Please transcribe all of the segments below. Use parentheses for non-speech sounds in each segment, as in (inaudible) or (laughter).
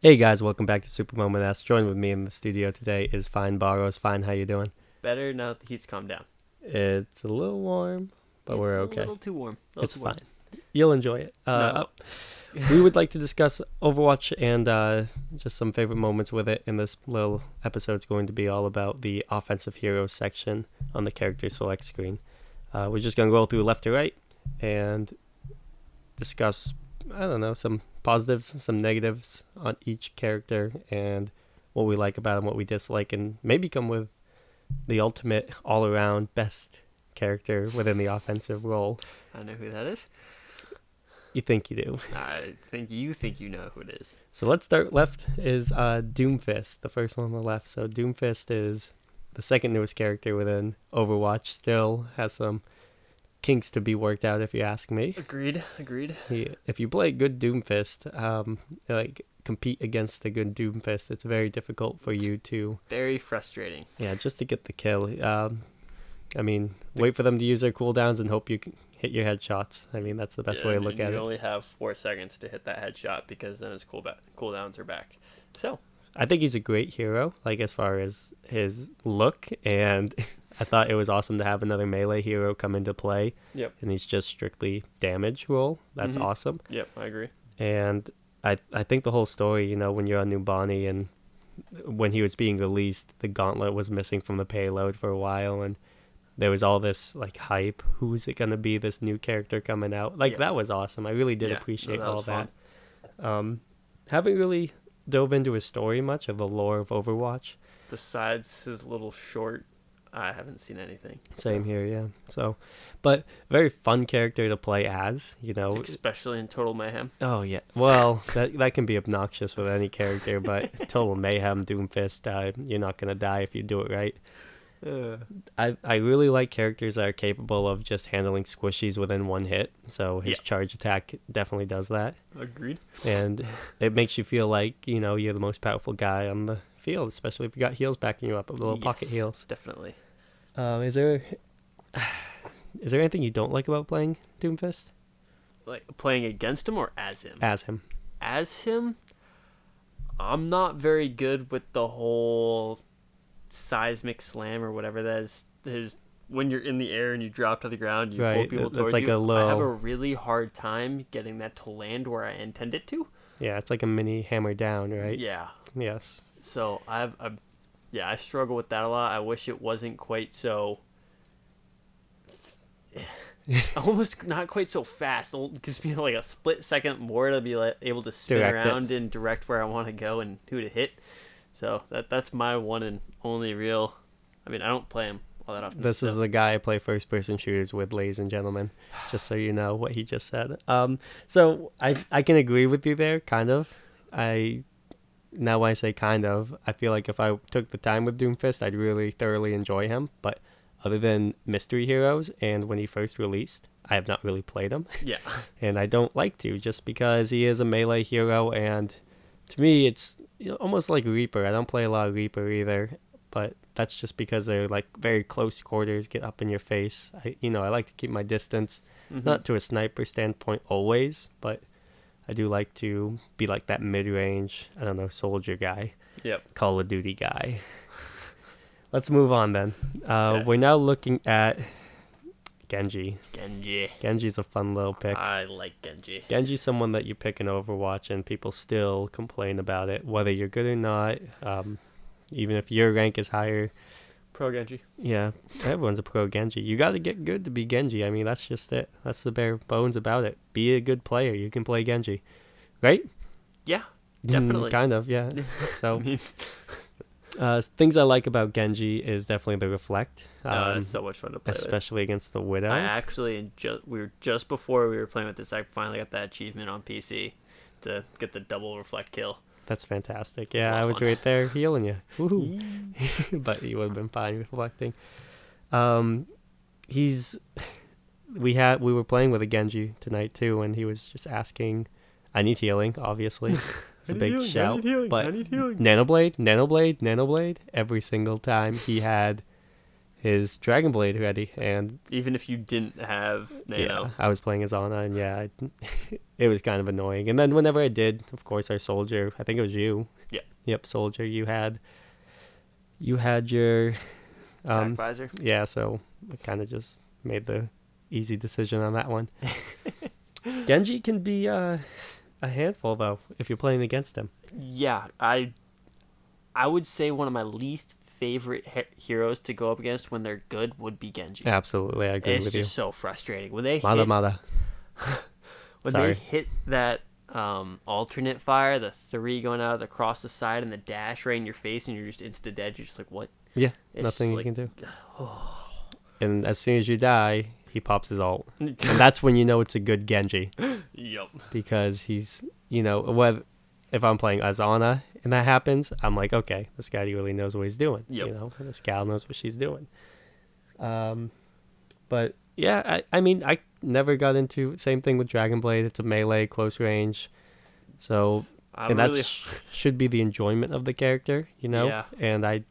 Hey guys, welcome back to Super Moment S. Joined with me in the studio today is Fine Barrows. Fine, how you doing? Better now that the heat's calmed down. It's a little warm, but It's we're A okay. little too warm. A little It's too warm. It's fine. You'll enjoy it. Uh, No. we would like to discuss Overwatch and uh, just some favorite moments with it. And this little episode episode's going to be all about the offensive heroes section on the character select screen. Uh, we're just going to go through left to right and discuss, I don't know, some positives, some negatives on each character and what we like about them, what we dislike, and maybe come with the ultimate all around best character within the offensive role. I know who that is. You think you do. I think you think you know who it is. So let's start left is uh, Doomfist, the first one on the left. So Doomfist is the second newest character within Overwatch. Still has some kinks to be worked out, if you ask me. Agreed. Agreed. If you play good Doomfist, um, like compete against a good Doomfist, it's very difficult for you to, Very frustrating. yeah, just to get the kill. Um, I mean, wait for them to use their cooldowns and hope you can hit your headshots. I mean, that's the best way to look at it. You only have four seconds to hit that headshot because then his cool ba- cooldowns are back. So I think he's a great hero, like as far as his look, and (laughs) I thought it was awesome to have another melee hero come into play, yep, and he's just strictly damage role. That's Mhm. awesome, yep, I agree. and I I think the whole story, you know, when you're on Numbani and when he was being released, the gauntlet was missing from the payload for a while, and there was all this like hype. Who's it gonna be? This new character coming out? Like Yeah. that was awesome. I really did Yeah, no, appreciate that all that. Um, haven't really dove into his story much of the lore of Overwatch. Besides his little short, I haven't seen anything. Same So, here, yeah. So, but very fun character to play as, you know. Especially in Total Mayhem. Oh yeah. Well, that that can be obnoxious with any character, but (laughs) total mayhem, Doomfist. Uh, you're not gonna die if you do it right. I I really like characters that are capable of just handling squishies within one hit. So his Yeah. charge attack definitely does that, Agreed. and (laughs) it makes you feel like you know you're the most powerful guy on the field, especially if you got heals backing you up, little pocket Yes, heals. Definitely. Um, is there (sighs) is there anything you don't like about playing Doomfist Like playing against him or as him? as him? as him, I'm not very good with the whole seismic slam or whatever that is. His when you're in the air and you drop to the ground, you pull people towards like you. a I have a really hard time getting that to land where I intend it to. Yeah, it's like a mini hammer down, right? Yeah. Yes. So I've, I've, yeah, I struggle with that a lot. I wish it wasn't quite so. (laughs) (laughs) almost not quite so fast. It gives me like a split second more to be able to spin Direct it. around and direct where I want to go and who to hit. So that that's my one and only real. I mean, I don't play him all that often. This is the guy I play first person shooters with, ladies and gentlemen. (sighs) Just so you know what he just said. Um, so I I can agree with you there, kind of. I now when I say kind of, I feel like if I took the time with Doomfist, I'd really thoroughly enjoy him. But other than Mystery Heroes and when he first released, I have not really played him. yeah, (laughs) and I don't like to just because he is a melee hero and to me it's almost like Reaper. I don't play a lot of Reaper either, but that's just because they're like very close quarters, get up in your face. I you know, I like to keep my distance, Mhm. not to a sniper standpoint always, but I do like to be like that mid-range, I don't know, soldier guy, yep. Call of Duty guy. (laughs) Let's move on then. Uh, Okay. We're now looking at Genji. Genji. Genji's a fun little pick. I like Genji. Genji's someone that you pick in Overwatch and people still complain about it, whether you're good or not. Um, even if your rank is higher, Pro Genji. yeah, everyone's a pro Genji. You got to get good to be Genji. I mean, that's just it. That's the bare bones about it. Be a good player. You can play Genji, right? Yeah, Mm, definitely. kind of, yeah. (laughs) I So, mean, (laughs) uh, things I like about Genji is definitely the reflect, uh, um, it's so much fun to play with. especially against the Widow. I actually just we were just before we were playing with this. I finally got that achievement on PC to get the double reflect kill. That's fantastic. Yeah, I was fun. right there healing you. (laughs) Woohoo. (laughs) but he would have been fine with reflecting. Um, he's (laughs) we had we were playing with a Genji tonight too, and he was just asking. I need healing, obviously. It's a big shout, but I need healing. Nanoblade, Nanoblade, Nanoblade. Every single time he had his Dragon Blade ready, and Even if you didn't have yeah, I was playing as Ana, and yeah, I, (laughs) it was kind of annoying. And then whenever I did, of course, our soldier, I think it was you. Yep. Yep, soldier. You had, you had your, Attack um, visor. yeah. So I kind of just made the easy decision on that one. (laughs) Genji can be uh, a handful though if you're playing against him. Yeah, I I would say one of my least favorite he- heroes to go up against when they're good would be Genji. Absolutely, I agree it's with just so frustrating when they Mada hit, Mada. (laughs) when sorry. they hit that um, alternate fire, the three going out across the side and the dash right in your face, and you're just insta dead. You're just like, what? Yeah, It's nothing like- you can do. (sighs) And as soon as you die, he pops his ult, (laughs) and that's when you know it's a good Genji Yup. because he's, you know, what if I'm playing as Ana and that happens, I'm like, okay, this guy really knows what he's doing. Yep. You know, this gal knows what she's doing. Um, but yeah, I, I mean, I never got into same thing with Dragon Blade. It's a melee, close range, so I'm and really should be the enjoyment of the character, you know. Yeah. And I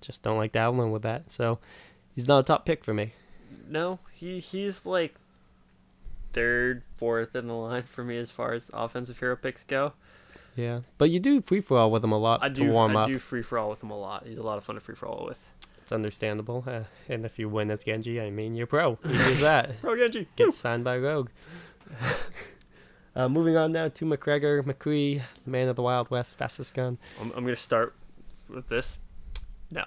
just don't like dabbling with that, so he's not a top pick for me. no. He he's like third, fourth in the line for me as far as offensive hero picks go. Yeah, but you do free for all with him a lot I to do warm I up. I do free for all with him a lot. He's a lot of fun to free for all with. It's understandable. Uh, and if you win as Genji, I mean, you're pro. You do (laughs) that. Pro Genji. Get signed by Rogue. (laughs) uh, moving on now to McGregor, McCree, man of the Wild West, fastest gun. I'm, I'm gonna start with this. No.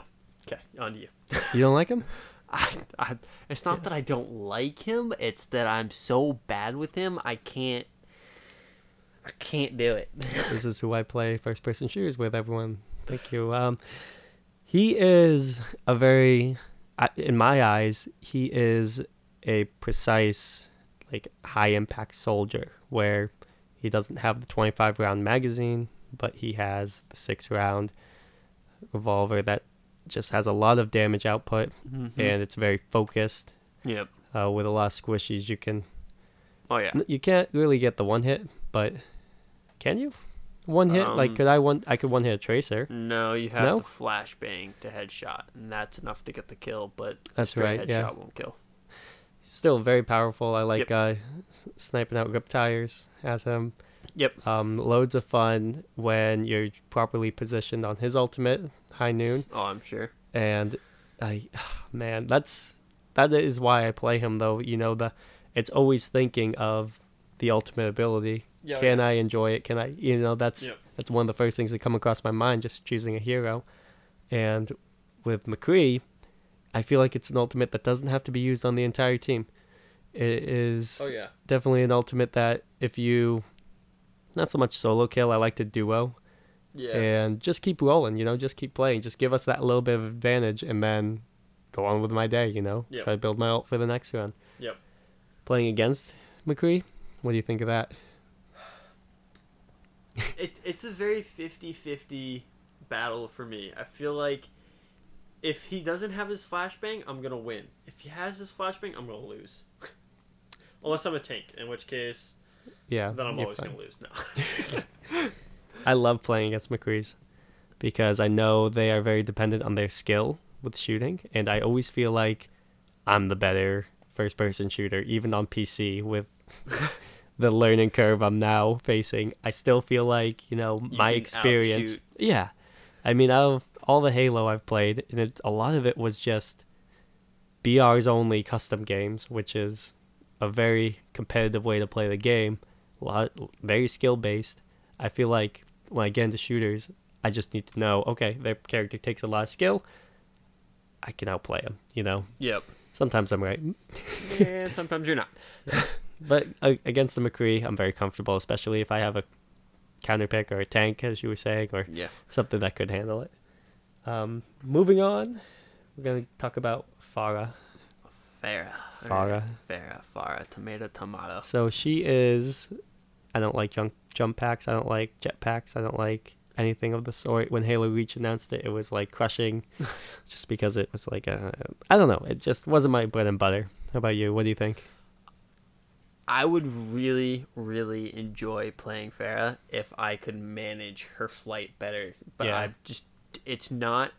Okay, on to you. You don't like him? (laughs) I, I, it's not that I don't like him. It's that I'm so bad with him. I can't. I can't do it. (laughs) this is who I play first person shooters with, everyone. Thank you. Um, he is a very, in my eyes, he is a precise, like high impact soldier where he doesn't have the 25 round magazine, but he has the six round revolver that just has a lot of damage output Mm-hmm. and it's very focused. Yep. Uh, with a lot of squishies, you can Oh yeah. You can't really get the one hit, but can you? One hit? like Um, could I one I could one hit a tracer. No, you have No? to flashbang to headshot, and that's enough to get the kill. But That's right, Headshot yeah. won't kill. Still very powerful. I like Yep. uh sniping out grip tires as him. Yep. Um loads of fun when you're properly positioned on his ultimate, high noon. Oh, I'm sure. And I (sighs) man, that's that is why I play him though. You know, the it's always thinking of the ultimate ability. Yeah, Can I enjoy it? Can I you know, that's Yep. that's one of the first things that come across my mind just choosing a hero. And with McCree, I feel like it's an ultimate that doesn't have to be used on the entire team. It is Oh yeah. definitely an ultimate that if you not so much solo kill, I like to duo Yeah. and just keep rolling, you know, just keep playing. Just give us that little bit of advantage and then go on with my day, you know. Yep. Try to build my ult for the next round. Yep. Playing against McCree, what do you think of that? it, it's a very 50-50 battle for me. I feel like if he doesn't have his flashbang, I'm gonna win. If he has his flashbang, I'm gonna lose. (laughs) Unless I'm a tank, in which case, Yeah. then I'm always fine. gonna lose. No. (laughs) (laughs) I love playing against McCree's because I know they are very dependent on their skill with shooting, and I always feel like I'm the better first person shooter, even on PC with the learning curve I'm now facing. I still feel like, you know, You my experience. outshoot. Yeah. I mean, out of all the Halo I've played, and it's, a lot of it was just BR's only custom games, which is a very competitive way to play the game. A lot, very skill based. I feel like when I get into shooters, I just need to know, okay, their character takes a lot of skill. I can outplay them, you know. yep. Sometimes I'm right, And sometimes you're not. (laughs) but uh, against the McCree, I'm very comfortable, especially if I have a counter pick or a tank, as you were saying, or Yeah. something that could handle it. Um, moving on, we're gonna talk about Pharah. Pharah. Pharah. Pharah. Pharah. Tomato. Tomato. So she is. I don't like jump jump packs. I don't like jet packs. I don't like anything of the sort. When Halo Reach announced it, it was like crushing, (laughs) just because it was like a. I don't know. It just wasn't my bread and butter. How about you? What do you think? I would really, really enjoy playing Pharah if I could manage her flight better. But Yeah. I just, it's not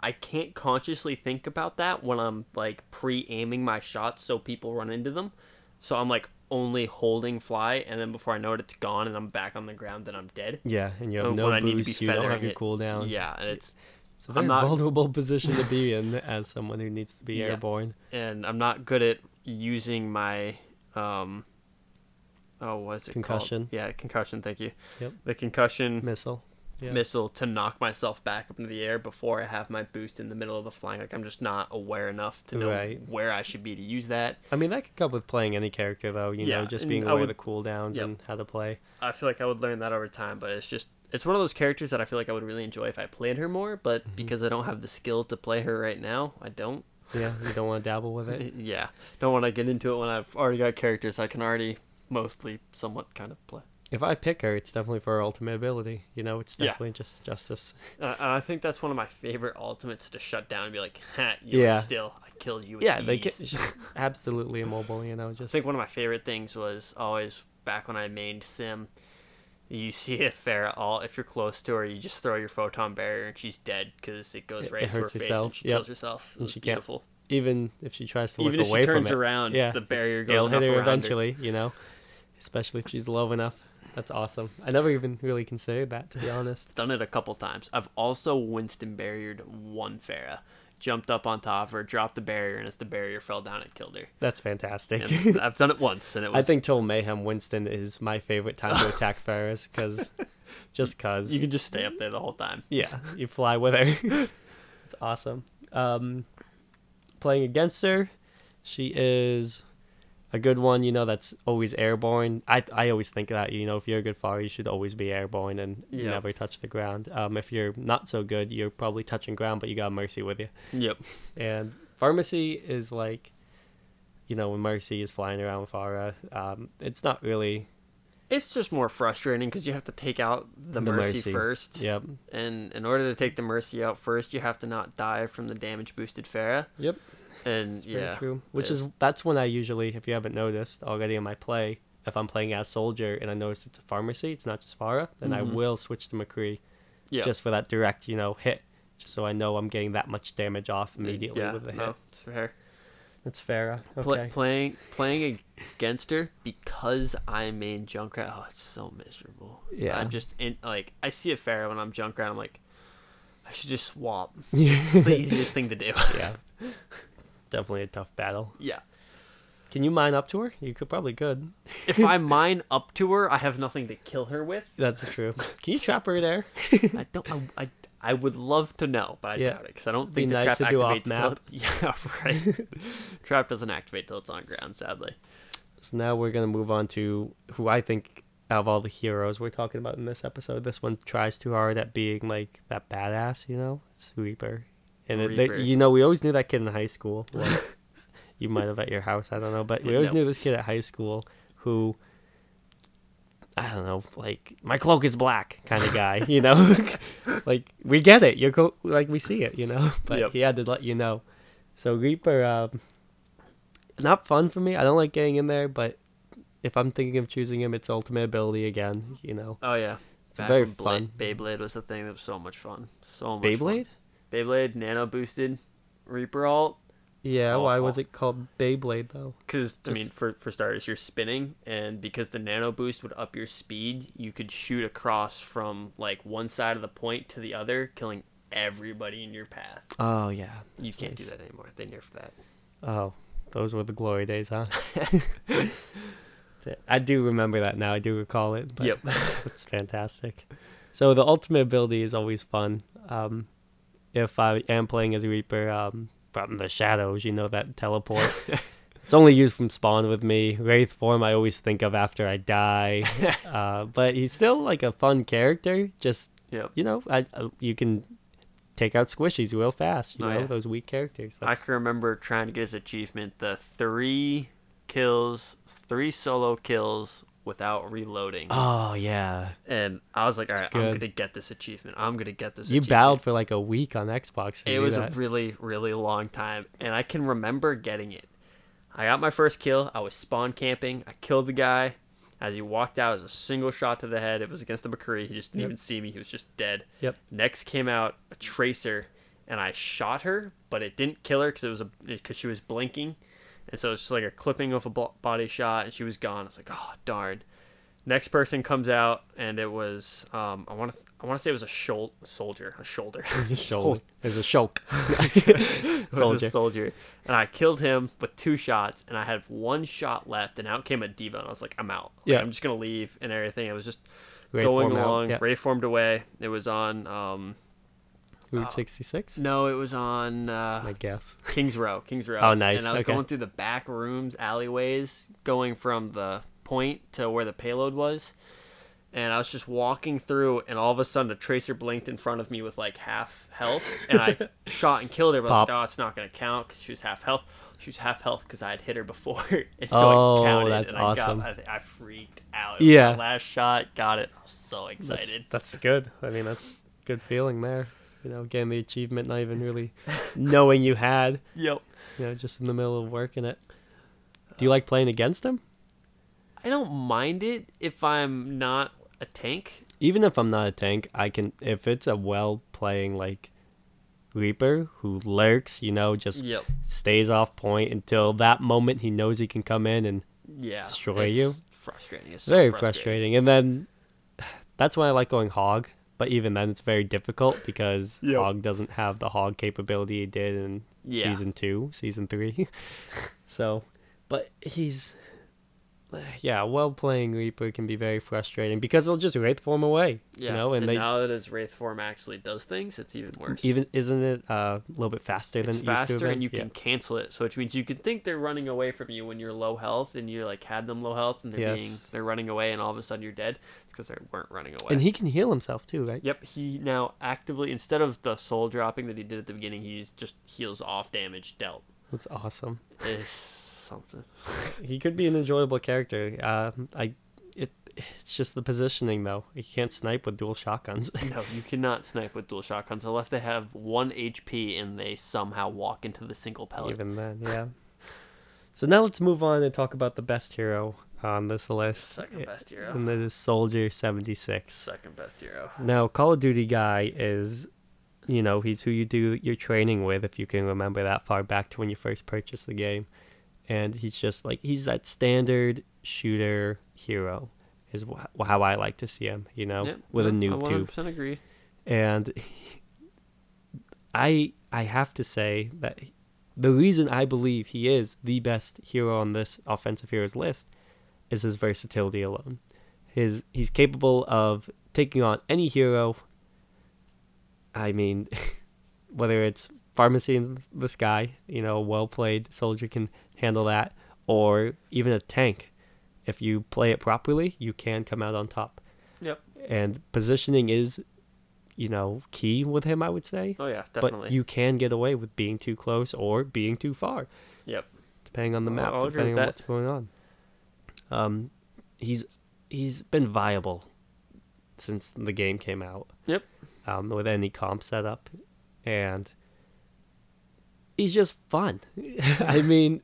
I can't consciously think about that when I'm like pre-aiming my shots so people run into them. So I'm like only holding fly, and then before I know it, it's gone, and I'm back on the ground, and I'm dead. Yeah, and you have When no I need to be boost. You don't have your cooldown. Yeah, and it's It's a very I'm not- vulnerable (laughs) position to be in as someone who needs to be Yeah. airborne. and I'm not good at using my um. Oh, what's it Concussion. called? Yeah, concussion. Thank you. Yep. The concussion Missile. Yeah. missile to knock myself back up into the air before I have my boost in the middle of the flying. Like I'm just not aware enough to know Right. where I should be to use that. I mean, that could come with playing any character, though. You know, just being aware would- of the cooldowns Yep. and how to play. I feel like I would learn that over time, but it's just it's one of those characters that I feel like I would really enjoy if I played her more, but Mm-hmm. because I don't have the skill to play her right now, I don't. Yeah, you don't want to dabble with it. (laughs) Yeah, don't want to get into it when I've already got characters I can already mostly somewhat kind of play. If I pick her, it's definitely for her ultimate ability. You know, it's Yeah. definitely just justice. Uh, I think that's one of my favorite ultimates to shut down and be like, ha, you're Yeah. still, I killed you with Yeah, they ease. can, she's (laughs) absolutely immobile. You know, just. I think one of my favorite things was always back when I mained Sym. You see a Pharah all if you're close to her, you just throw your photon barrier and she's dead because it goes It- right it into her hurts face and she yep. kills herself. It And she can't beautiful. even if she tries to look Even if away she turns from it, around, yeah. the barrier goes it'll hit her around her. eventually. You know, especially if she's low enough. That's awesome. I never even really considered that, to be honest. Done it a couple times. I've also Winston barriered one Pharah. Jumped up on top of her, dropped the barrier, and as the barrier fell down, it killed her. That's fantastic. And (laughs) I've done it once, and it was. I think till Mayhem Winston is my favorite time to (laughs) attack Ferris because (laughs) just cause you can just stay up there the whole time. yeah, you fly with her. it's awesome. Um, playing against her, she is a good one. You know, that's always airborne. I I always think that you know if you're a good fighter, you should always be airborne and Yeah. never touch the ground. Um, if you're not so good, you're probably touching ground, but you got Mercy with you. Yep. And Pharmacy is like, you know, when Mercy is flying around with Pharah, um, it's not really. It's just more frustrating because you have to take out the, The mercy, Mercy. first. Yep. And in order to take the mercy out first, you have to not die from the damage boosted Pharah. Yep. And yeah, true. Which is that's when I usually, if you haven't noticed already in my play, if I'm playing as soldier and I notice it's a pharmacy, it's not just Pharah, then I Mhm. will switch to McCree yeah, just for that direct, you know, hit, just so I know I'm getting that much damage off immediately yeah, with the hit. no, it's fair. That's Pharah. Pla- Okay. playing playing against her because I'm main Junkrat. Oh, it's so miserable. Yeah. I'm just in like I see a Pharah when I'm Junkrat. I'm like, I should just swap. (laughs) It's the easiest thing to do. yeah. (laughs) Definitely a tough battle. yeah. Can you mine up to her? You could probably could. If I mine up to her, I have nothing to kill her with. That's true. Can you trap her there? I don't. I, I, I would love to know, but I Yeah. doubt it because I don't Be think the nice trap to activates till off-map. it- (laughs) Yeah, right. trap doesn't activate till it's on ground. Sadly. So now we're gonna move on to who I think out of all the heroes we're talking about in this episode, this one tries too hard at being like that badass, you know, it's Reaper. And it, they, you know, we always knew that kid in high school. (laughs) Well, you might have at your house, I don't know, but we always No. knew this kid at high school who. I don't know, like my cloak is black kind of (laughs) guy, you know. (laughs) like we get it, you're co- like we see it, you know. But Yep. he had to let you know. So Reaper, um, not fun for me. I don't like getting in there, but if I'm thinking of choosing him, it's ultimate ability again. You know, Oh yeah. it's very when fun. Blade, Beyblade was the thing that was so much fun. So much Beyblade? Fun. Beyblade nano boosted Reaper alt. Yeah. Oh, why was it called Beyblade though? Because I mean, for for starters, you're spinning, and because the nano boost would up your speed, you could shoot across from like one side of the point to the other, killing everybody in your path. Oh yeah. You can't do that anymore. They nerfed that. Oh, those were the glory days, huh? (laughs) I do remember that now. I do recall it. But Yep. (laughs) it's fantastic. So the ultimate ability is always fun. Um, if I am playing as a Reaper um, from the shadows, you know that teleport. (laughs) it's only used from spawn with me. Wraith form I always think of after I die. (laughs) uh, but he's still like a fun character. Just Yep. you know, I, uh, you can take out squishies real fast. You Oh, know yeah. those weak characters. I can remember trying to get his achievement: the three kills, three solo kills without reloading. oh yeah, and I was like, all right, I'm gonna get this achievement. I'm gonna get this. you battled for like a week on Xbox. It was that. a really, really long time, and I can remember getting it. I got my first kill. I was spawn camping. I killed the guy. As he walked out, it was a single shot to the head. It was against the McCree. He just didn't Yep. even see me. He was just dead. Yep. Next came out a tracer, and I shot her, but it didn't kill her because it was a because she was blinking, and so it's just like a clipping of a body shot, and she was gone. It's like, oh darn. Next person comes out, and it was um, I want to I want to say it was a shol- soldier, a shoulder, (laughs) (laughs) Shoulder. There's a shulk. (laughs) It was Soldier. a soldier, and I killed him with two shots, and I had one shot left, and out came a D.Va, and I was like, I'm out. Like, Yeah. I'm just gonna leave and everything. It was just going out. along. Yeah. Wraith formed away. It was on. Um, Route 66? no, it was on uh, I guess. (laughs) Kings Row. Kings Row. Oh, nice. And I was Okay. going through the back rooms, alleyways, going from the point to where the payload was. And I was just walking through, and all of a sudden, a tracer blinked in front of me with like half health, and I (laughs) shot and killed her. But I was like, "Oh, it's not gonna count because she was half health. She was half health because I had hit her before, (laughs) and so Oh, it counted. that's and awesome. I, got, I, I freaked out. Yeah. last shot got it. I was so That's, excited. that's good. I mean, that's good feeling there. You know, getting the achievement, not even really knowing you had, (laughs) Yep. you know, just in the middle of working it. Do you like playing against him? I don't mind it if I'm not a tank. Even if I'm not a tank, I can. If it's a well playing like Reaper who lurks, you know, just Yep. stays off point until that moment he knows he can come in and Yeah. Destroy you? Frustrating. It's so very frustrating. frustrating. And then (sighs) that's why I like going hog. But even then, it's very difficult because Yep. hog doesn't have the hog capability he did in Yeah. season two, season three. (laughs) so, but he's (sighs) yeah, well playing Reaper can be very frustrating because they'll just wraith form away. Yeah. You know, and, and they now that his wraith form actually does things, it's even worse. even isn't it uh, a little bit faster than it's it used to faster and you Yeah. can cancel it, so which means you could think they're running away from you when you're low health and you like had them low health and they're being they're running away and all of a sudden you're dead because they weren't running away. And he can heal himself too, right? Yep, he now actively instead of the soul dropping that he did at the beginning, he just heals off damage dealt. That's awesome. Is something. (laughs) He could be an enjoyable character. Uh, I, it, it's just the positioning though. You can't snipe with dual shotguns. No, (laughs) you cannot snipe with dual shotguns unless they have one HP and they somehow walk into the single pellet. Even then, yeah. So now let's move on and talk about the best hero on this list. Second best hero. And that is Soldier 76. Second best hero. Now, Call of Duty guy is, you know, he's who you do your training with, if you can remember that far back to when you first purchased the game. And he's just like, he's that standard shooter hero, is wh- how I like to see him, you know, Yep, with a no, noob I tube. 100% agree. and (laughs) I I have to say that the reason I believe he is the best hero on this offensive heroes list is his versatility alone. His he's capable of taking on any hero. I mean, (laughs) whether it's pharmacy in the sky, you know, well played soldier can handle that, or even a tank. If you play it properly, you can come out on top. Yep. And positioning is, you know, key with him, I would say. Oh yeah, definitely. But you can get away with being too close or being too far, Yep. depending on the map, I'll depending on what's going on. Um, he's he's been viable since the game came out. Yep. Um, with any comp setup, and he's just fun. (laughs) I mean,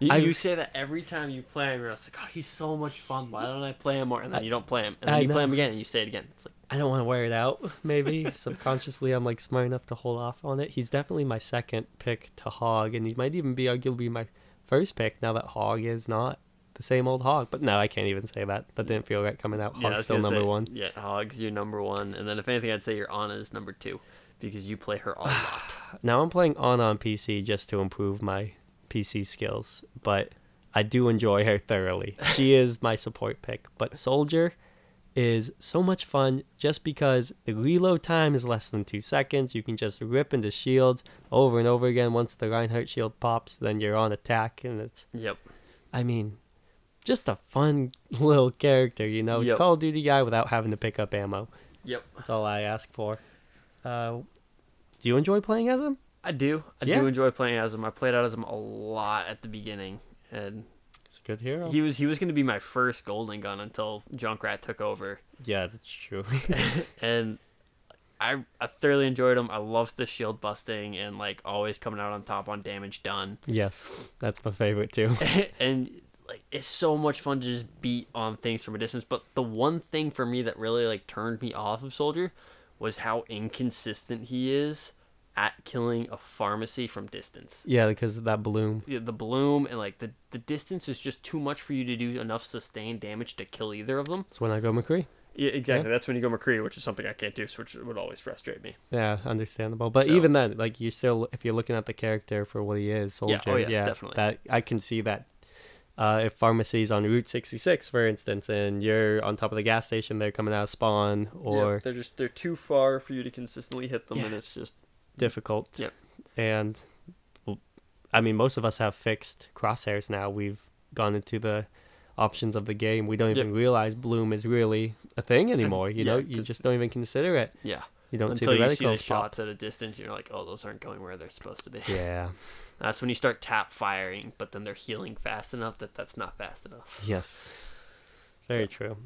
You, I- you say that every time you play him, you're just like, oh, he's so much fun. Why don't I play him more? And then I- you don't play him, and then I you play him again, and you say it again. It's like, I don't want to wear it out. Maybe (laughs) subconsciously, I'm like smart enough to hold off on it. He's definitely my second pick to Hog, and he might even be arguably my first pick now that Hog is not the same old Hog. But no, I can't even say that. That didn't feel right coming out. Hog's was still number say, one. Yeah, Hog's your number one, and then if anything, I'd say your Ana is number two because you play her a (sighs) lot. Now I'm playing on on PC just to improve my PC skills, but I do enjoy her thoroughly. She (laughs) is my support pick, but Soldier is so much fun just because the reload time is less than two seconds. You can just rip into shields over and over again. Once the Reinhardt shield pops, then you're on attack, and it's Yep. I mean, just a fun (laughs) little character. You know, it's Yep. Call of Duty guy without having to pick up ammo. Yep. That's all I ask for. Uh, do you enjoy playing as him? I do. I Yeah. do enjoy playing as him. I played out as him a lot at the beginning, and It's a good hero. he was he was going to be my first golden gun until Junkrat took over. Yeah, that's true. (laughs) (laughs) and I I thoroughly enjoyed him. I loved the shield busting and like always coming out on top on damage done. yes, that's my favorite too. (laughs) and like it's so much fun to just beat on things from a distance. But the one thing for me that really like turned me off of Soldier was how inconsistent he is at killing a pharmacy from distance. Yeah, because of that bloom. Yeah, The bloom and like the the distance is just too much for you to do enough sustained damage to kill either of them. That's when I go McCree. Yeah, exactly. That's when you go McCree, which is something I can't do, which would always frustrate me. Yeah, understandable. But So- even then, like you still, if you're looking at the character for what he is, oh, soldier. oh yeah, definitely. That I can see that. Uh, if pharmacies on Route 66, for instance, and you're on top of the gas station, they're coming out of spawn or they're just they're too far for you to consistently hit them, Yeah, and it's just difficult. Yep. And I mean, most of us have fixed crosshairs now. We've gone into the options of the game. We don't even realize bloom is really a thing (laughs) anymore. You yeah, know, you just don't even consider it. yeah. You don't Until see the you see the shots at a distance, you're like, oh, those aren't going where they're supposed to be. Yeah. (laughs) That's when you start tap firing, but then they're healing fast enough that that's not fast enough. Yes. Very true.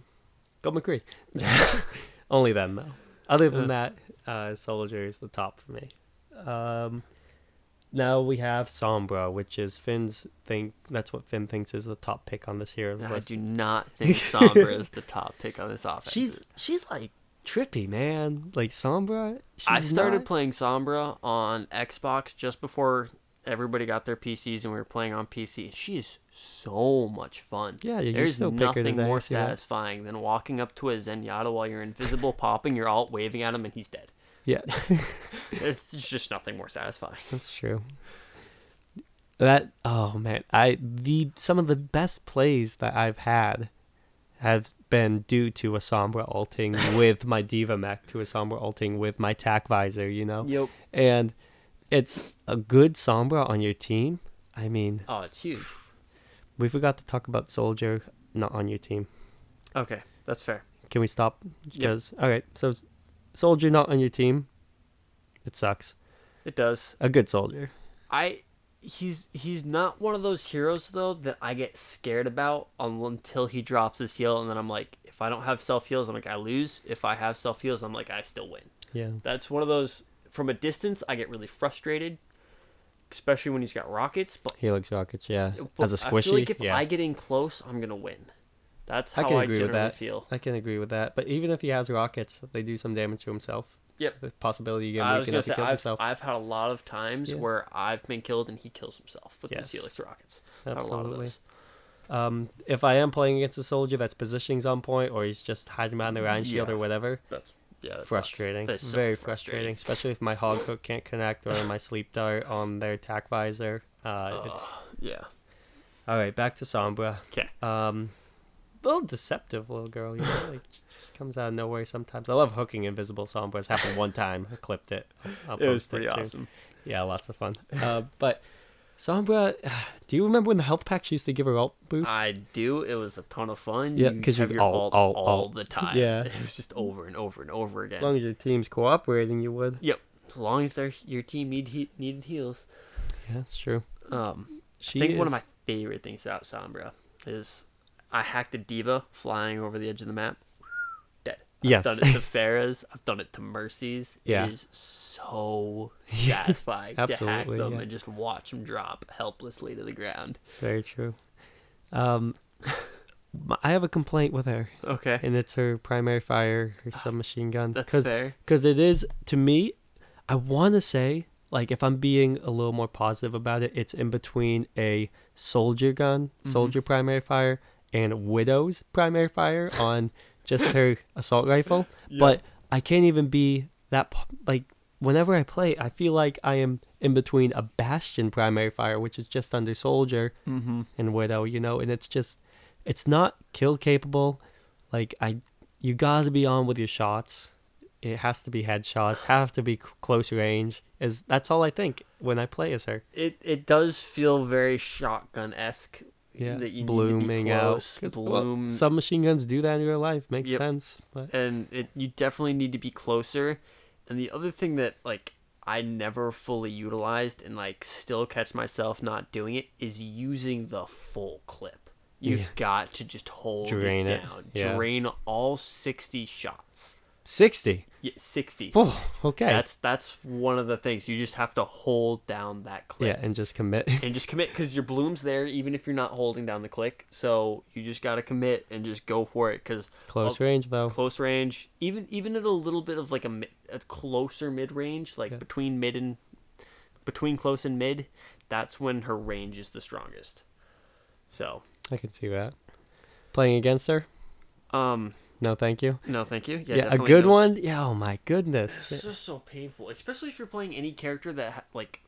Go McCree. (laughs) Only then though. Other than that, uh, Soldier is the top for me. Um, now we have Sombra, which is Finn's think. That's what Finn thinks is the top pick on this heroes I list. do not (laughs) think Sombra is the top pick on this offense. She's she's like trippy, man. Like Sombra. She's I started not- playing Sombra on Xbox just before everybody got their PCs and we were playing on PC. She is so much fun. Yeah, you There's still nothing more that. satisfying than walking up to a Zenyatta while you're invisible, (laughs) popping your alt, waving at him, and he's dead. Yeah, (laughs) It's just nothing more satisfying. that's true. That oh man, I the some of the best plays that I've had have been due to a Sombra ulting (laughs) with my D.Va mech to a Sombra ulting with my Tac visor, you know? Yep. And it's a good Sombra on your team. I mean, Oh, it's huge. we forgot to talk about Soldier not on your team. Okay, that's fair. Can we stop? Because all right, so Soldier not on your team. It sucks. It does. A good soldier. I he's he's not one of those heroes though that I get scared about un- until he drops his heal, and then I'm like, if I don't have self heals, I'm like I lose. If I have self heals, I'm like I still win. Yeah. That's one of those. From a distance, I get really frustrated, especially when he's got rockets. But, Helix rockets, yeah. but As a squishy, feel like if yeah. I get in close, I'm gonna win. That's how I can I, agree with that. feel. I can agree with that. But even if he has rockets, they do some damage to himself. Yep. The possibility you get I weakened up he kills I've, himself. I've had a lot of times Yeah. where I've been killed and he kills himself with Yes. his helix rockets. I've had a lot of Absolutely. Um, if I am playing against a soldier that's positioning's on point, or he's just hiding behind the Rein shield Yeah. or whatever, That's yeah, frustrating. So Very frustrating. especially if my hog hook can't connect or my sleep dart on their Tac visor. Uh, it's yeah. all right. Back to Sombra. 'Kay. Um, little deceptive little girl. You know, like just comes out of nowhere sometimes. I love hooking invisible Sombras. Happened one time. I clipped it. I'll It was pretty soon. awesome. Yeah, lots of fun. Uh, but Sombra, (sighs) do you remember when the health packs used to give her ult boost? I do. It was a ton of fun. Yeah, because you have your alt, alt, alt, all alt. the time. Yeah. (laughs) it was just over and over and over again. as long as your team's cooperating, you would. Yep. As long as their your team need he, needed heals. Yeah, that's true. Um, She I think one of my favorite things about Sombra is I hacked a D.Va flying over the edge of the map. Dead. I've Yes. done it to Pharah's. I've done it to Mercy's. Yeah. It is so (laughs) satisfying to hack them yeah. and just watch them drop helplessly to the ground. It's very true. Um, (laughs) I have a complaint with her, Okay. and it's her primary fire, her submachine gun. That's Because fair. because it is to me i want to say like if i'm being a little more positive about it it's in between a soldier gun Mm-hmm. soldier primary fire and widow's primary fire on just her assault rifle (laughs) but i can't even be that like whenever i play i feel like i am in between a bastion primary fire which is just under soldier Mm-hmm. and widow you know and it's just it's not kill capable like i you gotta be on with your shots it has to be headshots have to be c- close range is that's all i think when i play as her It it does feel very shotgun esque. Yeah That you blooming need to be out close, well, bloom, submachine guns do that in real life makes Yep. sense but and it you definitely need to be closer. And the other thing that like I never fully utilized and like still catch myself not doing it is using the full clip. You've Yeah. got to just hold Drain it it, down. yeah. Drain all 60 shots. 60. Yeah, sixty. Oh, okay. That's that's one of the things. You just have to hold down that click. yeah, and just commit. (laughs) and just commit because your bloom's there even if you're not holding down the click so you just got to commit and just go for it because Close range though. close range even even at a little bit of like a, a closer mid range like Yeah. between mid and between close and mid that's when her range is the strongest so I can see that. Playing against her? um No, thank you. no thank you yeah, Yeah, a good no. one. Yeah. Oh my goodness. it's just so painful especially if you're playing any character that ha- like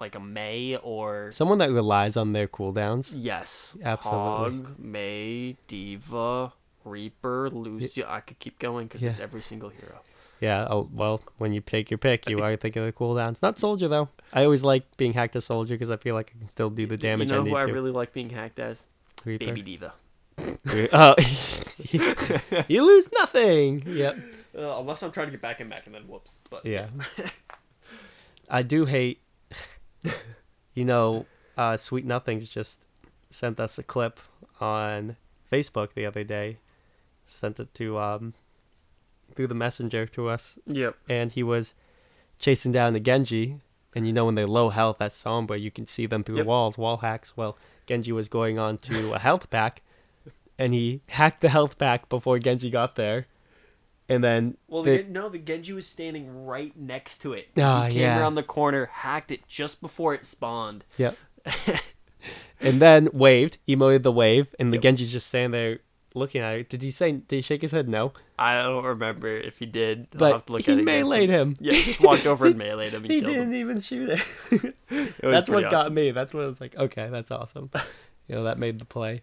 like a Mei or Someone that relies on their cooldowns. Yes. Absolutely. Hog, Mei, D.Va, Reaper, Lucio. I could keep going because Yeah. it's every single hero. Yeah. Oh well, when you take your pick, you (laughs) are thinking of the cooldowns. Not soldier though. I always like being hacked as soldier because I feel like I can still do the damage you know I who I to. really like being hacked as? Reaper. Baby Diva. Oh, (laughs) you lose nothing. Yep. Uh, unless I'm trying to get back and back and then whoops. But Yeah. I do hate. (laughs) You know, uh, Sweet Nothings just sent us a clip on Facebook the other day. Sent it to um through the messenger to us, Yep. and he was chasing down the Genji. And you know, when they're low health at Sombra, you can see them through Yep. the walls, wall hacks. Well, Genji was going on to a health pack, and he hacked the health pack before Genji got there. And then Well, the- the, no, the Genji was standing right next to it. Ah, he came yeah. around the corner, hacked it just before it spawned. Yep. (laughs) and then waved, emoted the wave, and the Yep. Genji's just standing there looking at it. Did he say? Did he shake his head? No. I don't remember if he did. I'll But have to look he at it again. meleeed him. Yeah, just walked over (laughs) and meleeed him He didn't him. even shoot it. (laughs) It that's what pretty got me. That's what I was like. Okay, that's awesome. you know, that made the play.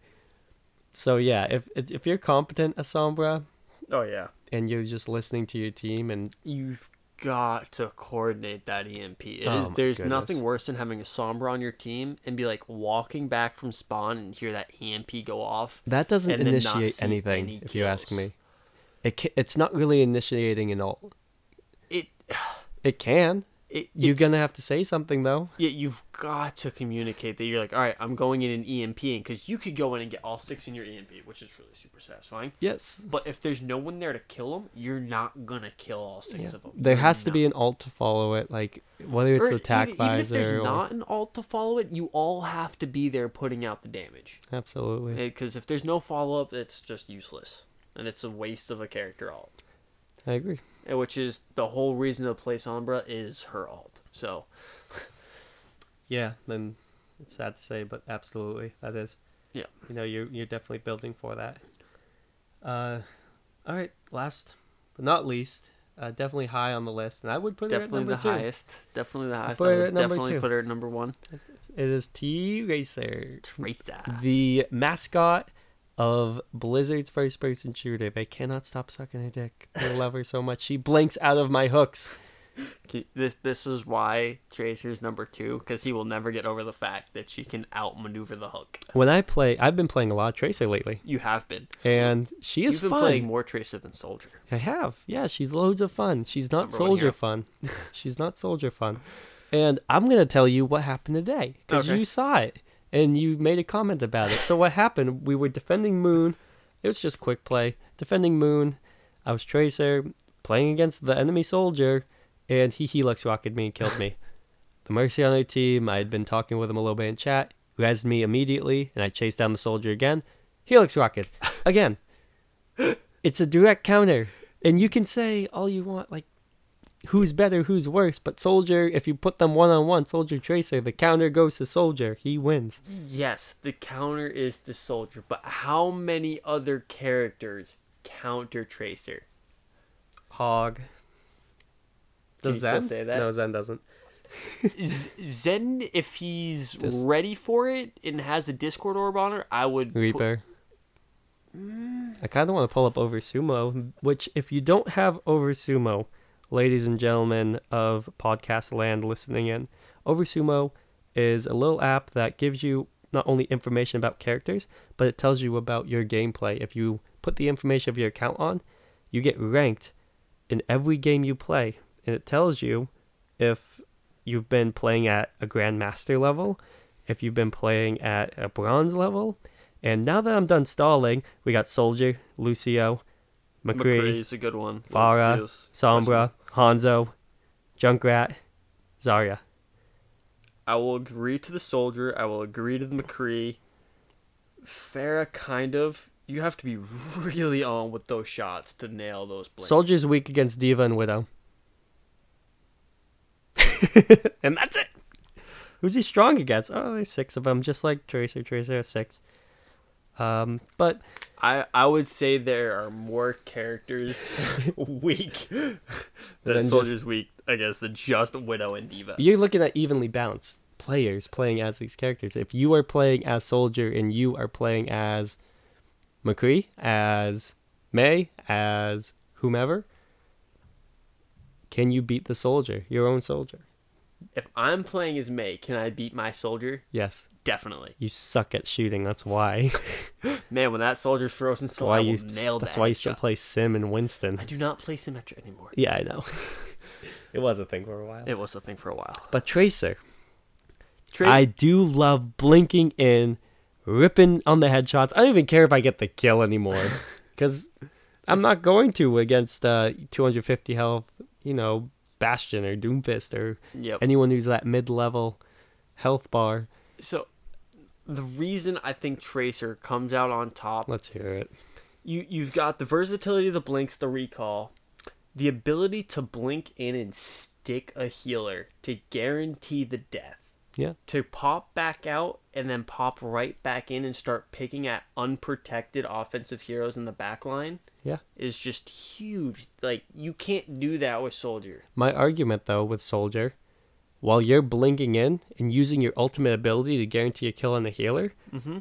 So yeah, if if you're competent at Sombra Oh yeah. and you're just listening to your team and You've got to coordinate that EMP. It oh is. Oh my there's goodness. nothing worse than having a Sombra on your team and be like walking back from spawn and hear that EMP go off. that doesn't And then not initiate anything, any if you ask me. It ca- it's not really initiating an ult. It. (sighs) It can. It You're gonna have to say something though. Yeah, you've got to communicate that you're like, all right, I'm going in an EMP because you could go in and get all six in your EMP, which is really super satisfying. Yes. But if there's no one there to kill them, you're not gonna kill all six Yeah. of them. There You're has to not. be an alt to follow it, like whether it's Or the attack even, even if there's or not an alt to follow it, you all have to be there putting out the damage. absolutely. Because if there's no follow up, it's just useless, and it's a waste of a character alt. I agree. Which is the whole reason to play Sombra is her alt. So Yeah, then it's sad to say, but absolutely that is. Yeah. You know, you're you're definitely building for that. Uh, all right. Last but not least, uh, definitely high on the list, and I would put definitely it the at number two. highest. Definitely the highest. put I would definitely two. put her at number one. It is T Racer, Tracer. the mascot of Blizzard's first-person shooter. They cannot stop sucking her dick. I love her so much. She blinks out of my hooks. This this is why Tracer's number two because he will never get over the fact that she can outmaneuver the hook. When I play, I've been playing a lot of Tracer lately, You have been. and she is You've been fun. playing more Tracer than Soldier. I have. Yeah, she's loads of fun. She's not Number soldier fun. (laughs) she's not soldier fun. And I'm going to tell you what happened today because Okay. you saw it and you made a comment about it. So what happened? We were defending Moon. It was just quick play. Defending Moon. I was Tracer playing against the enemy soldier and he helix rocketed me and killed me. (laughs) the Mercy on team, I had been talking with him a little bit in chat, rezzed me immediately and I chased down the soldier again. Helix rocket (laughs) again. It's a direct counter. And you can say all you want, like, who's better, who's worse. But Soldier, if you put them one on one, Soldier Tracer, the counter goes to Soldier. He wins. Yes, the counter is the Soldier, but how many other characters counter Tracer? Hog. Does Zen? say that? No, Zen doesn't. (laughs) Zen, if he's ready for it and has a Discord orb on her, I would. Reaper. I kind of want to pull up Over Sumo, which, if you don't have Over Sumo, ladies and gentlemen of podcast land listening in, Oversumo is a little app that gives you not only information about characters, but it tells you about your gameplay. If you put the information of your account on, you get ranked in every game you play, and it tells you if you've been playing at a grandmaster level, if you've been playing at a bronze level, and now that I'm done stalling, we got Soldier, Lucio, McCree, McCree's a good one. Pharah, Sombra, Hanzo, Junkrat, Zarya. I will agree to the soldier. I will agree to the McCree. Pharah, kind of. You have to be (laughs) really on with those shots to nail those blinks. Soldier's weak against D.Va and Widow. (laughs) and that's it. Who's he strong against? Oh, there's six of them, just like Tracer. Tracer has six. Um, but I, I would say there are more characters (laughs) (laughs) weak (laughs) Than than just- soldiers weak against than just Widow and D.Va. you're looking at evenly balanced players playing as these characters. If you are playing as Soldier and you are playing as McCree, as Mei, as whomever, can you beat the Soldier, your own Soldier? If I'm playing as Mei, can I beat my soldier? Yes. Definitely. You suck at shooting. That's why. (laughs) Man, when that soldier's frozen still, why I you. nail That's that why you still play Sym and Winston. I do not play Symmetra anymore. Yeah, I know. (laughs) it was a thing for a while. It was a thing for a while. But Tracer, Tra- I do love blinking in, ripping on the headshots. I don't even care if I get the kill anymore, (laughs) because I'm not going to against uh, 250 health. You know, Bastion or Doomfist or Yep. anyone who's that mid-level health bar. So, the reason I think Tracer comes out on top, Let's hear it. you you've got the versatility of the blinks, the recall, the ability to blink in and stick a healer to guarantee the death. Yeah. To pop back out and then pop right back in and start picking at unprotected offensive heroes in the back line Yeah. is just huge. Like you can't do that with Soldier. My argument, though, with Soldier, while you're blinking in and using your ultimate ability to guarantee a kill on the healer, Mm-hmm.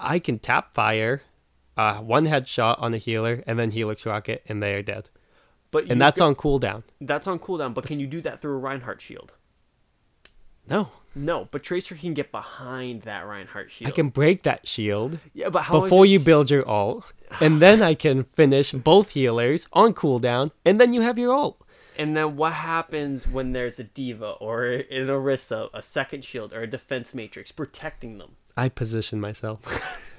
I can tap fire, uh, one headshot on the healer, and then Helix Rocket, and they are dead. But And that's on cooldown. that's on cooldown. But can you do that through a Reinhardt shield? No, No, but Tracer can get behind that Reinhardt shield. I can break that shield Yeah, but how before you build your ult, and (sighs) then I can finish both healers on cooldown, and then you have your ult. And then what happens when there's a D.Va or an Orisa, a second shield, or a defense matrix protecting them? I position myself. (laughs)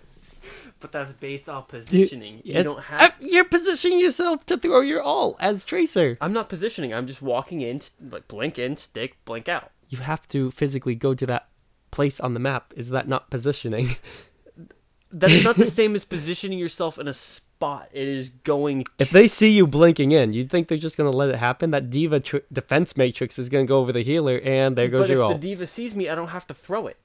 But that's based on positioning. You, yes, don't have. uh, You're positioning yourself to throw your ult as Tracer. I'm not positioning. I'm just walking in, like blink in, stick, blink out. You have to physically go to that place on the map. Is that not positioning? (laughs) That's not the same as positioning yourself in a spot. It is going. To- If they see you blinking in, you'd think they're just gonna let it happen? That D.Va tr- defense matrix is gonna go over the healer, and there goes but if the D.Va sees me, I don't have to throw it.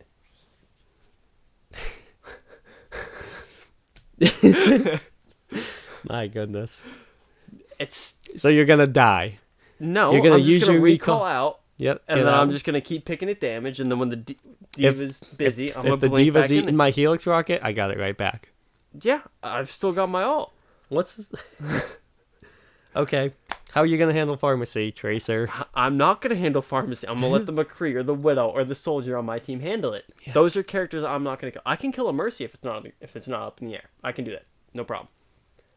(laughs) My goodness. It's So you're gonna die. no. You're gonna I'm just use gonna your recall recall. out, Yep. and then I'm just gonna keep picking it damage. And then when the If- D.Va's busy, if, I'm gonna if the D.Va's back in. eating my helix rocket, I got it right back. Yeah, I've still got my ult. What's this? (laughs) okay. How are you gonna handle Pharmercy, Tracer? I'm not gonna handle Pharmercy. I'm gonna let the (laughs) McCree or the Widow or the Soldier on my team handle it. Those are characters I'm not gonna kill. I can kill a Mercy if it's not if it's not up in the air. I can do that. No problem.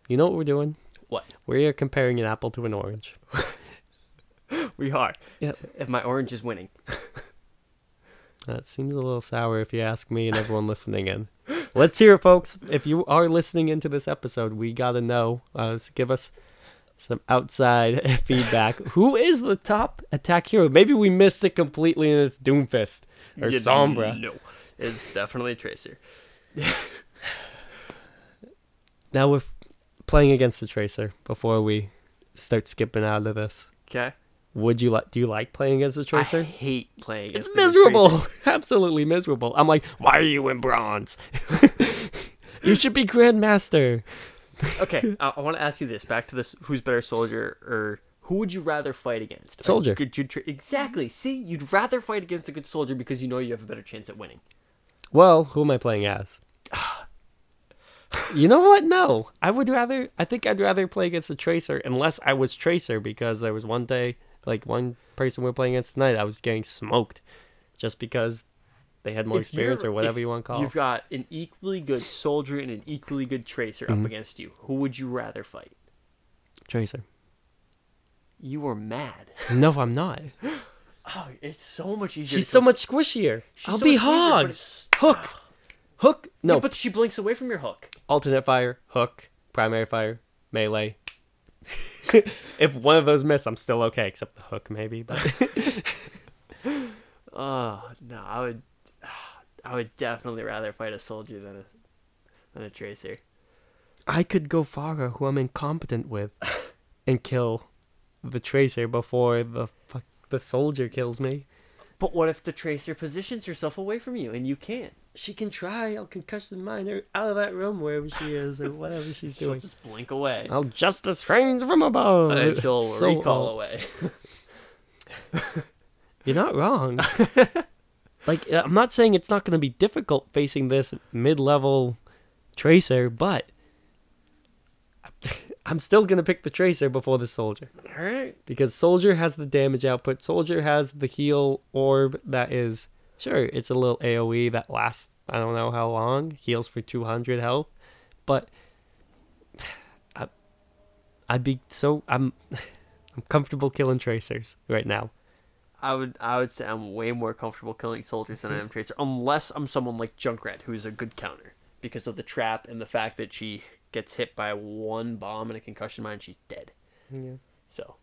You know what we're doing? What We are comparing an apple to an orange. (laughs) (laughs) we are. Yep. If my orange is winning. (laughs) That seems a little sour if you ask me and everyone listening in. Let's hear it, folks. If you are listening into this episode, we gotta know. Uh, give us some outside (laughs) feedback. Who is the top attack hero? Maybe we missed it completely and it's Doomfist or Yeah, Sombra. No, it's definitely Tracer. Now we're playing against the Tracer before we start skipping out of this. Okay. Would you like? Do you like playing against the tracer I hate playing. It's against the tracer. It's (laughs) miserable. Absolutely miserable. I'm like, why are you in bronze? (laughs) you should be grandmaster. (laughs) Okay, I, I want to ask you this. Back to this: Who's better, Soldier or who would you rather fight against? Soldier. good- good tra- exactly. See, you'd rather fight against a good soldier because you know you have a better chance at winning. Well, who am I playing as? (sighs) you know what? No, I would rather. I think I'd rather play against a Tracer unless I was Tracer because there was one day, like one person we are playing against tonight, I was getting smoked, just because they had more If experience or whatever you want to call. You've got an equally good soldier and an equally good tracer Mm-hmm. up against you. Who would you rather fight? Tracer. You were mad. (laughs) No, I'm not. (gasps) Oh, it's so much easier. She's so much squishier. she's I'll so be hog. Hook. Hook. No, Yeah, but she blinks away from your hook. alternate fire, hook, primary fire, melee. (laughs) if one of those miss, I'm still okay, except the hook maybe. But Oh (laughs) no, I would, I would definitely rather fight a soldier than a than a tracer. I could go Pharah, who I'm incompetent with, and kill the tracer before the fuck the soldier kills me. But what if the tracer positions herself away from you and you can't? She can try. I'll concussion mine her out of that room wherever she is or whatever she's She'll doing. just blink away. I'll justice rains from above. And she'll (laughs) So recall old. away. (laughs) You're not wrong. (laughs) like uh, I'm not saying it's not going to be difficult facing this mid-level tracer, but I'm still going to pick the tracer before the soldier All right. because soldier has the damage output. Soldier has the heal orb that is sure it's a little AoE that lasts I don't know how long, heals for 200 health, but (sighs) I, I'd be so I'm (laughs) I'm comfortable killing tracers right now. I would I would say I'm way more comfortable killing soldiers than I am tracer, unless I'm someone like Junkrat, who is a good counter because of the trap and the fact that she gets hit by one bomb and a concussion mine, she's dead. Yeah. So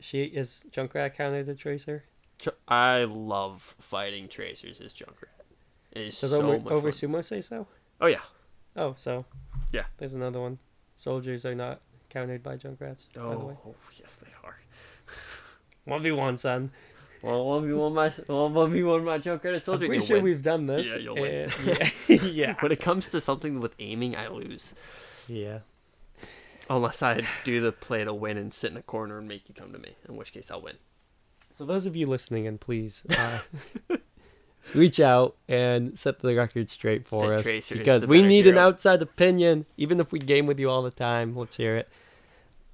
She is Junkrat counted the tracer. I love fighting tracers as Junkrat. It is Does so over, much over fun. Sumo say so? Oh yeah. Oh, so Yeah. There's another one. Soldiers are not countered by Junkrats. by the oh, way. Oh yes, they are. (laughs) One v one, son. Well, one v one my one v one my Junkrat I'm soldier. pretty you'll sure win. we've done this. Yeah, you'll win. Eh, (laughs) yeah. yeah. When it comes to something with aiming, I lose. Yeah. Unless I do the play to win and sit in a corner and make you come to me, in which case I'll win. So those of you listening, and please uh, (laughs) reach out and set the record straight for The us because we need an outside opinion. Even if we game with you all the time, let's hear it.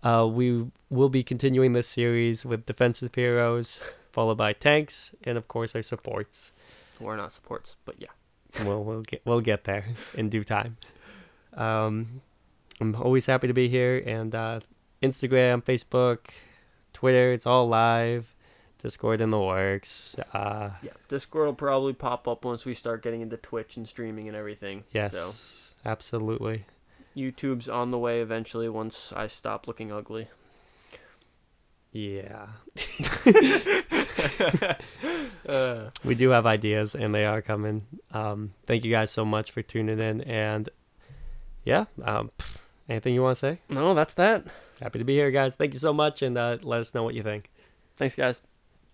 Uh, we will be continuing this series with defensive heroes, followed by tanks, and of course our supports. We're not supports, but yeah. (laughs) we'll we'll get we'll get there in due time. Um, I'm always happy to be here, and uh, Instagram, Facebook, Twitter, it's all live. Discord in the works. Uh, Yeah. Discord will probably pop up once we start getting into Twitch and streaming and everything. yes, So absolutely. YouTube's on the way eventually once I stop looking ugly. Yeah, Uh, (laughs) we do have ideas, and they are coming. Um, thank you guys so much for tuning in, and yeah, um, anything you want to say? no, that's that. Happy to be here, guys. Thank you so much, and uh, let us know what you think. Thanks, guys.